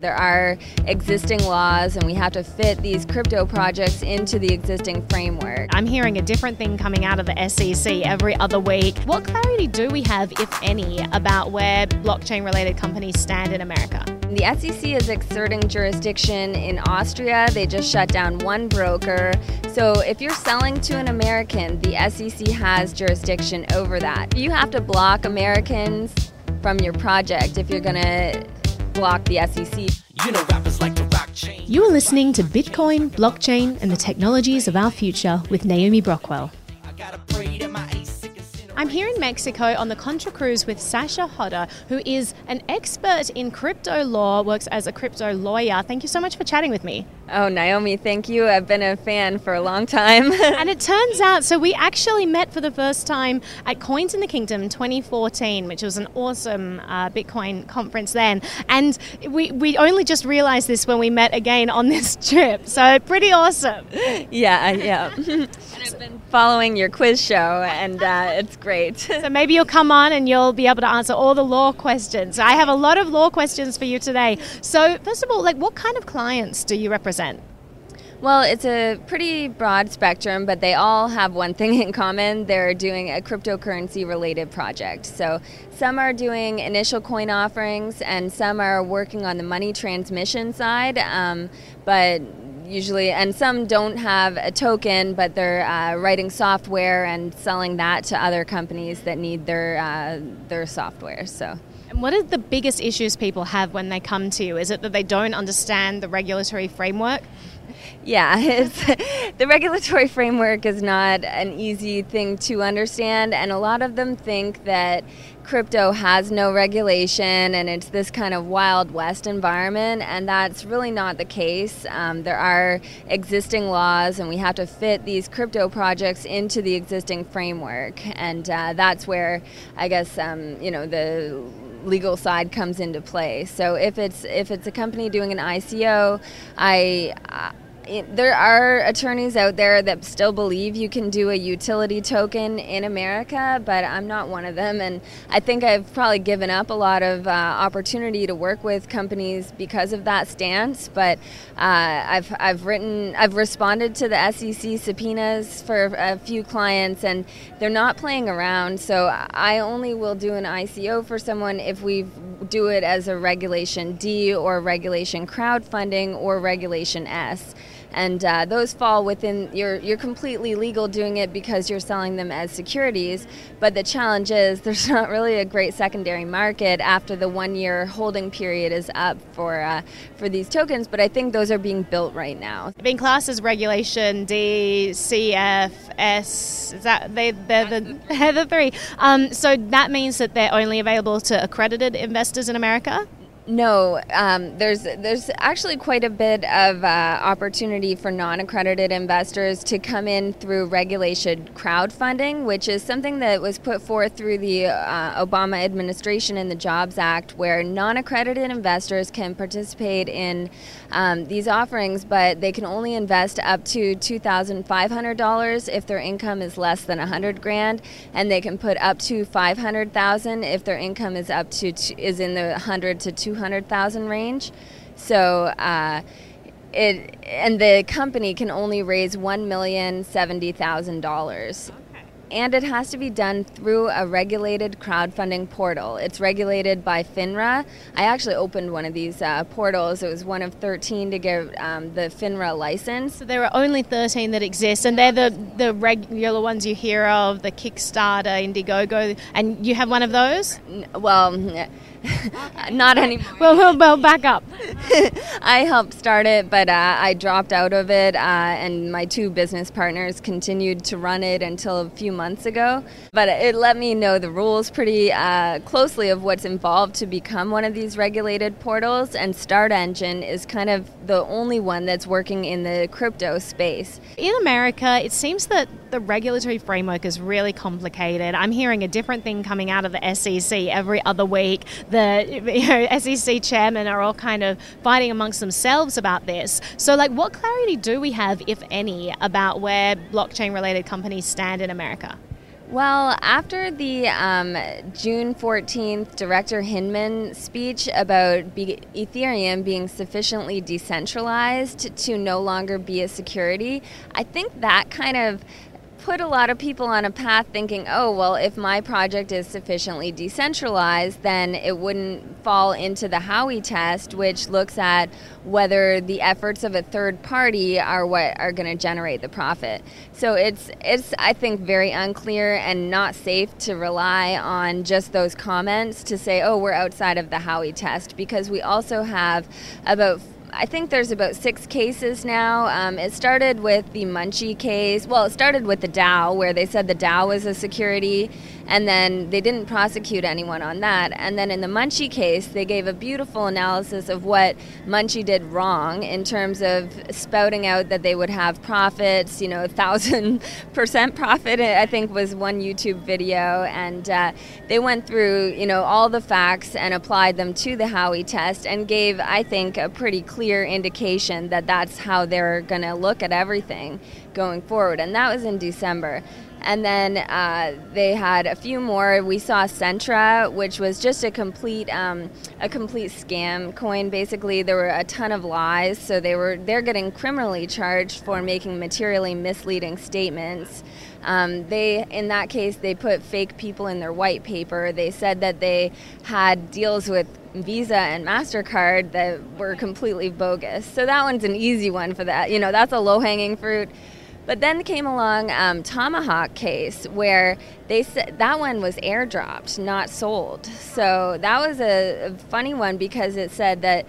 There are existing laws, and we have to fit these crypto projects into the existing framework. I'm hearing a different thing coming out of the SEC every other week. What clarity do we have, if any, about where blockchain related companies stand in America? The SEC is exerting jurisdiction in Austria. They just shut down one broker. So if you're selling to an American, the SEC has jurisdiction over that. You have to block Americans from your project if you're going to block the SEC. You know rappers like to rock chain. You are listening to Bitcoin, blockchain, and the technologies of our future with Naomi Brockwell. I'm here in Mexico on the Contra Cruise with Sasha Hodder, who is an expert in crypto law, works as a crypto lawyer. Thank you so much for chatting with me. Oh, Naomi, thank you. I've been a fan for a long time. and it turns out, so we actually met for the first time at Coins in the Kingdom 2014, which was an awesome uh, Bitcoin conference then. And we, we only just realized this when we met again on this trip. So pretty awesome. Yeah, yeah. I've been following your quiz show, and uh, it's great. so maybe you'll come on and you'll be able to answer all the law questions. I have a lot of law questions for you today. So first of all, like, what kind of clients do you represent? Well, it's a pretty broad spectrum, but they all have one thing in common. They're doing a cryptocurrency related project. So some are doing initial coin offerings, and some are working on the money transmission side. Um, but usually, and some don't have a token, but they're uh, writing software and selling that to other companies that need their uh, their software. So. What are the biggest issues people have when they come to you? Is it that they don't understand the regulatory framework? Yeah, the regulatory framework is not an easy thing to understand, and a lot of them think that crypto has no regulation and it's this kind of wild west environment, and that's really not the case. Um, there are existing laws, and we have to fit these crypto projects into the existing framework, and uh, that's where I guess um, you know the legal side comes into play. So if it's if it's a company doing an ICO, I there are attorneys out there that still believe you can do a utility token in America, but I'm not one of them. And I think I've probably given up a lot of uh, opportunity to work with companies because of that stance. But uh, I've, I've written, I've responded to the SEC subpoenas for a few clients, and they're not playing around. So I only will do an ICO for someone if we do it as a Regulation D or Regulation crowdfunding or Regulation S and uh, those fall within you're you're completely legal doing it because you're selling them as securities. But the challenge is there's not really a great secondary market after the one year holding period is up for uh, for these tokens. But I think those are being built right now. Being classed as regulation D, C, F, S, is that they they're the they're the three. Um, so that means that they're only available to accredited investors in America. No, um, there's there's actually quite a bit of uh, opportunity for non-accredited investors to come in through regulation crowdfunding, which is something that was put forth through the uh, Obama administration in the Jobs Act, where non-accredited investors can participate in um, these offerings, but they can only invest up to two thousand five hundred dollars if their income is less than a hundred grand, and they can put up to five hundred thousand if their income is up to is in the hundred to two 200,000 range. So uh, it and the company can only raise one million seventy thousand dollars and it has to be done through a regulated crowdfunding portal. It's regulated by FINRA. I actually opened one of these uh, portals. It was one of 13 to get um, the FINRA license. So there are only 13 that exist, and they're the, the regular ones you hear of, the Kickstarter, Indiegogo, and you have one of those? Well, not anymore. Well, well, well, back up. I helped start it, but uh, I dropped out of it, uh, and my two business partners continued to run it until a few months ago. But it let me know the rules pretty uh, closely of what's involved to become one of these regulated portals. And Start Engine is kind of the only one that's working in the crypto space. In America, it seems that the regulatory framework is really complicated. I'm hearing a different thing coming out of the SEC every other week. The you know, SEC chairmen are all kind of fighting amongst themselves about this. So, like, what clarity do we have, if any, about where blockchain related companies stand in America? Well, after the um, June 14th Director Hinman speech about be- Ethereum being sufficiently decentralized to no longer be a security, I think that kind of put a lot of people on a path thinking, oh, well, if my project is sufficiently decentralized, then it wouldn't fall into the Howey test, which looks at whether the efforts of a third party are what are going to generate the profit. So it's, it's, I think, very unclear and not safe to rely on just those comments to say, oh, we're outside of the Howey test, because we also have about I think there's about six cases now. Um, it started with the Munchee case. Well, it started with the DAO, where they said the DAO was a security and then they didn't prosecute anyone on that. And then in the Munchee case, they gave a beautiful analysis of what Munchee did wrong in terms of spouting out that they would have profits, you know, a thousand percent profit, I think was one YouTube video. And uh, they went through, you know, all the facts and applied them to the Howey test and gave, I think, a pretty clear indication that that's how they're going to look at everything going forward. And that was in December. And then uh, they had a few more. We saw Centra, which was just a complete um, a complete scam coin. Basically, there were a ton of lies. So they were they're getting criminally charged for making materially misleading statements. Um, they, in that case, they put fake people in their white paper. They said that they had deals with Visa and MasterCard that were completely bogus. So that one's an easy one for that. You know, that's a low hanging fruit. But then came along um, Tomahawk case where they said that one was airdropped, not sold. So that was a, a funny one because it said that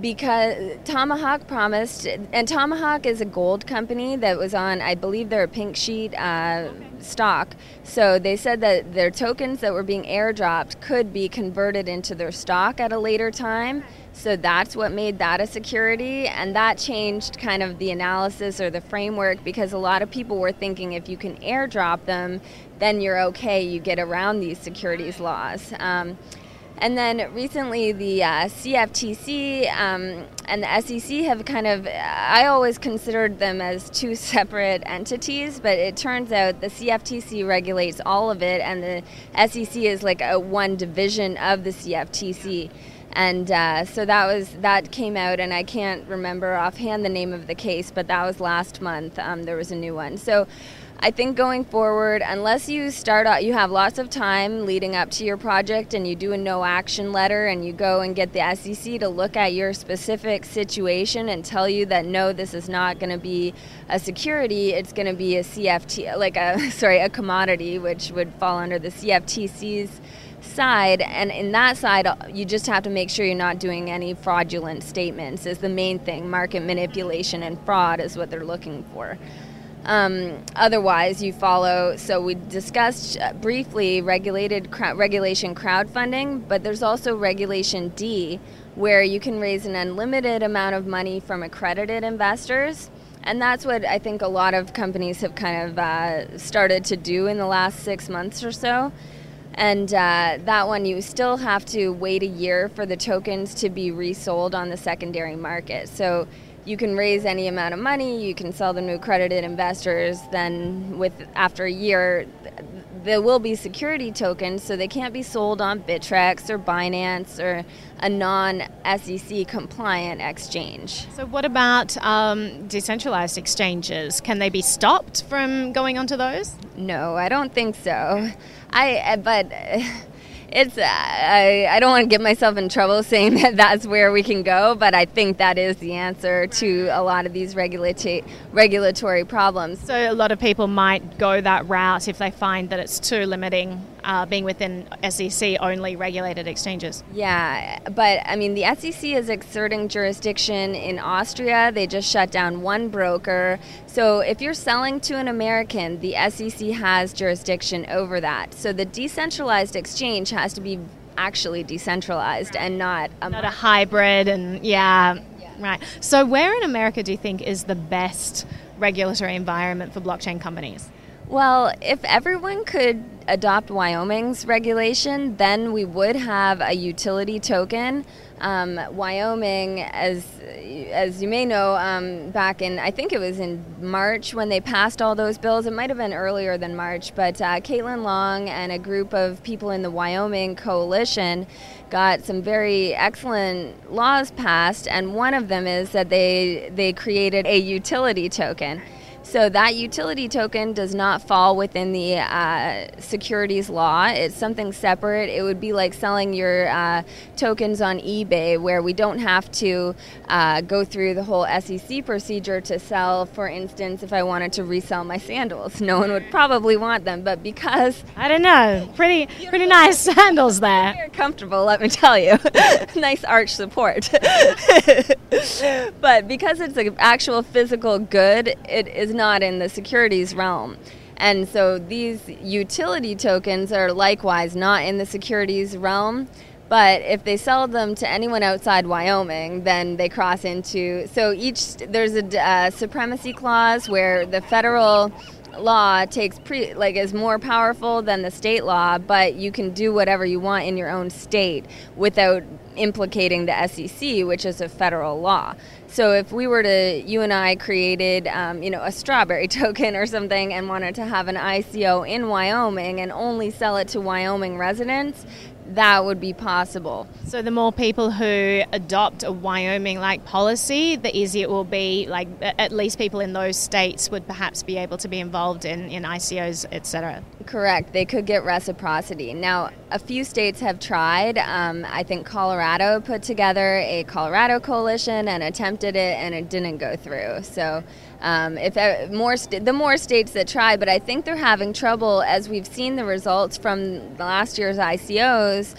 because Tomahawk promised, and Tomahawk is a gold company that was on, I believe, their pink sheet uh, stock. So they said that their tokens that were being airdropped could be converted into their stock at a later time. So that's what made that a security, and that changed kind of the analysis or the framework because a lot of people were thinking if you can airdrop them, then you're okay, you get around these securities laws. Um, and then recently, the uh, CFTC um, and the SEC have kind of, I always considered them as two separate entities, but it turns out the CFTC regulates all of it, and the SEC is like a one division of the CFTC and uh, so that was that came out and i can't remember offhand the name of the case but that was last month um, there was a new one. So i think going forward unless you start out you have lots of time leading up to your project and you do a no action letter and you go and get the sec to look at your specific situation and tell you that no this is not going to be a security it's going to be a cft like a sorry a commodity which would fall under the cftc's side and in that side you just have to make sure you're not doing any fraudulent statements is the main thing. Market manipulation and fraud is what they're looking for. Um, otherwise you follow so we discussed uh, briefly regulated regulation crowdfunding but there's also regulation d where you can raise an unlimited amount of money from accredited investors. And that's what I think a lot of companies have kind of uh, started to do in the last six months or so. And uh, that one, you still have to wait a year for the tokens to be resold on the secondary market. So you can raise any amount of money, you can sell them to accredited investors. Then, with after a year, there will be security tokens, so they can't be sold on Bittrex or Binance or a non SEC compliant exchange. So, what about um, decentralized exchanges? Can they be stopped from going onto those? No, I don't think so. I, uh, but. It's uh, I, I don't want to get myself in trouble saying that that's where we can go, but I think that is the answer to a lot of these regulatory regulatory problems. So a lot of people might go that route if they find that it's too limiting uh, being within SEC only regulated exchanges. Yeah, but I mean, the SEC is exerting jurisdiction in Austria. They just shut down one broker. So if you're selling to an American, the SEC has jurisdiction over that. So the decentralized exchange has to be actually decentralized and not a not a hybrid and yeah, yeah, right. So where in America do you think is the best regulatory environment for blockchain companies? Well, if everyone could adopt Wyoming's regulation, then we would have a utility token. Um, Wyoming, as as you may know, um, back in I think it was in March when they passed all those bills. It might have been earlier than March, but uh, Caitlin Long and a group of people in the Wyoming coalition got some very excellent laws passed, and one of them is that they they created a utility token. So that utility token does not fall within the uh, securities law. It's something separate. It would be like selling your uh, tokens on eBay, where we don't have to uh, go through the whole SEC procedure to sell. For instance, if I wanted to resell my sandals, no one would probably want them. But because I don't know, pretty pretty nice sandals there. Very comfortable, let me tell you. nice arch support. but because it's an actual physical good, it is not in the securities realm. And so these utility tokens are likewise not in the securities realm. But if they sell them to anyone outside Wyoming, then they cross into. So each there's a uh, supremacy clause where the federal law takes pre like is more powerful than the state law, but you can do whatever you want in your own state without implicating the SEC, which is a federal law. So if we were to, you and I created, um, you know, a strawberry token or something and wanted to have an ICO in Wyoming and only sell it to Wyoming residents, that would be possible. So the more people who adopt a Wyoming-like policy, the easier it will be. Like at least people in those states would perhaps be able to be involved in, in ICOs, etc. Correct. They could get reciprocity. Now, a few states have tried. Um, I think Colorado put together a Colorado coalition and attempted it, and it didn't go through. So um, if uh, more st- the more states that try, but I think they're having trouble as we've seen the results from last year's ICOs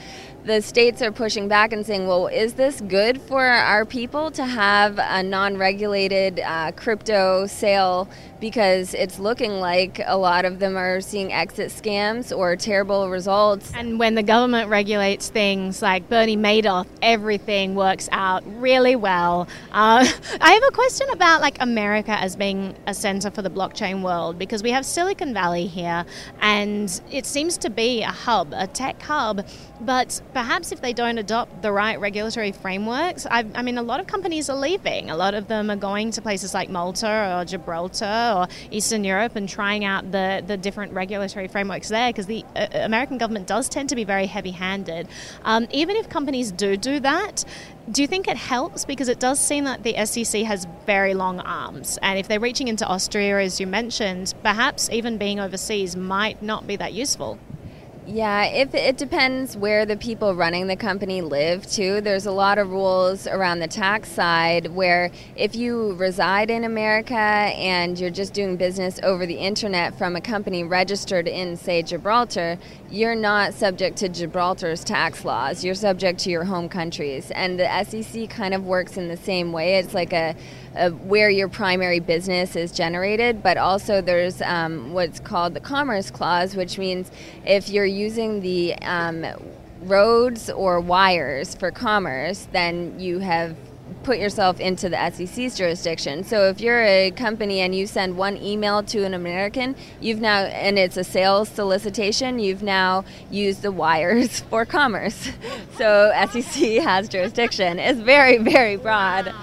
the states are pushing back and saying, well, is this good for our people to have a non regulated uh, crypto sale? Because it's looking like a lot of them are seeing exit scams or terrible results. And when the government regulates things like Bernie Madoff, everything works out really well. Uh, I have a question about like America as being a center for the blockchain world because we have Silicon Valley here and it seems to be a hub, a tech hub, but perhaps if they don't adopt the right regulatory frameworks, I, I, mean, a lot of companies are leaving. A lot of them are going to places like Malta or Gibraltar or Eastern Europe and trying out the, the different regulatory frameworks there because the uh, American government does tend to be very heavy handed. Um, even if companies do do that, do you think it helps? Because it does seem that the SEC has very long arms. And if they're reaching into Austria, as you mentioned, perhaps even being overseas might not be that useful. Yeah, if it depends where the people running the company live too. There's a lot of rules around the tax side where if you reside in America and you're just doing business over the internet from a company registered in say Gibraltar, you're not subject to Gibraltar's tax laws. You're subject to your home countries. And the SEC kind of works in the same way. It's like a where your primary business is generated, but also there's um, what's called the Commerce Clause, which means if you're using the um, roads or wires for commerce, then you have put yourself into the SEC's jurisdiction. So if you're a company and you send one email to an American, you've now and it's a sales solicitation, you've now used the wires for commerce. So SEC has jurisdiction. It's very very broad.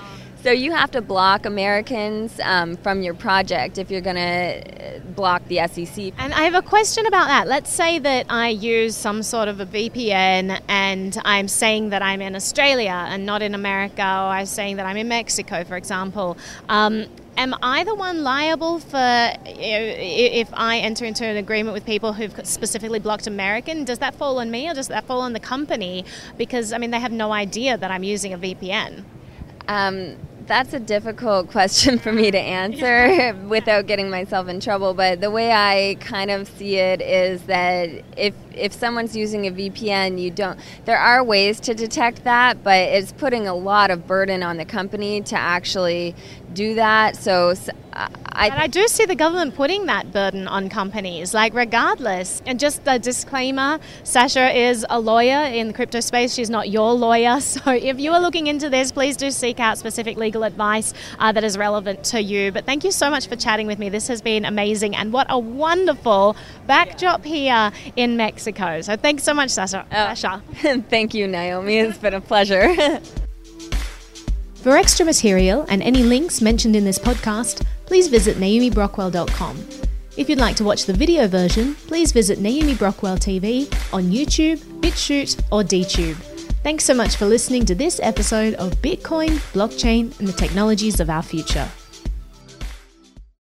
So you have to block Americans um, from your project if you're going to uh, block the SEC. And I have a question about that. Let's say that I use some sort of a VPN and I'm saying that I'm in Australia and not in America, or I'm saying that I'm in Mexico, for example. Um, am I the one liable for if I enter into an agreement with people who've specifically blocked American? Does that fall on me or does that fall on the company? Because I mean, they have no idea that I'm using a VPN. Um, that's a difficult question for me to answer without getting myself in trouble. But the way I kind of see it is that if if someone's using a VPN, you don't. There are ways to detect that, but it's putting a lot of burden on the company to actually do that. So I, and I do see the government putting that burden on companies, like regardless. And just a disclaimer Sasha is a lawyer in the crypto space. She's not your lawyer. So if you are looking into this, please do seek out specific legal advice uh, that is relevant to you. But thank you so much for chatting with me. This has been amazing. And what a wonderful backdrop here in Mexico. So thanks so much, Sasha. Oh, Sasha. thank you, Naomi. It's been a pleasure. For extra material and any links mentioned in this podcast, please visit naomibrockwell.com. If you'd like to watch the video version, please visit Naomi Brockwell TV on YouTube, BitChute, or DTube. Thanks so much for listening to this episode of Bitcoin, Blockchain, and the Technologies of Our Future.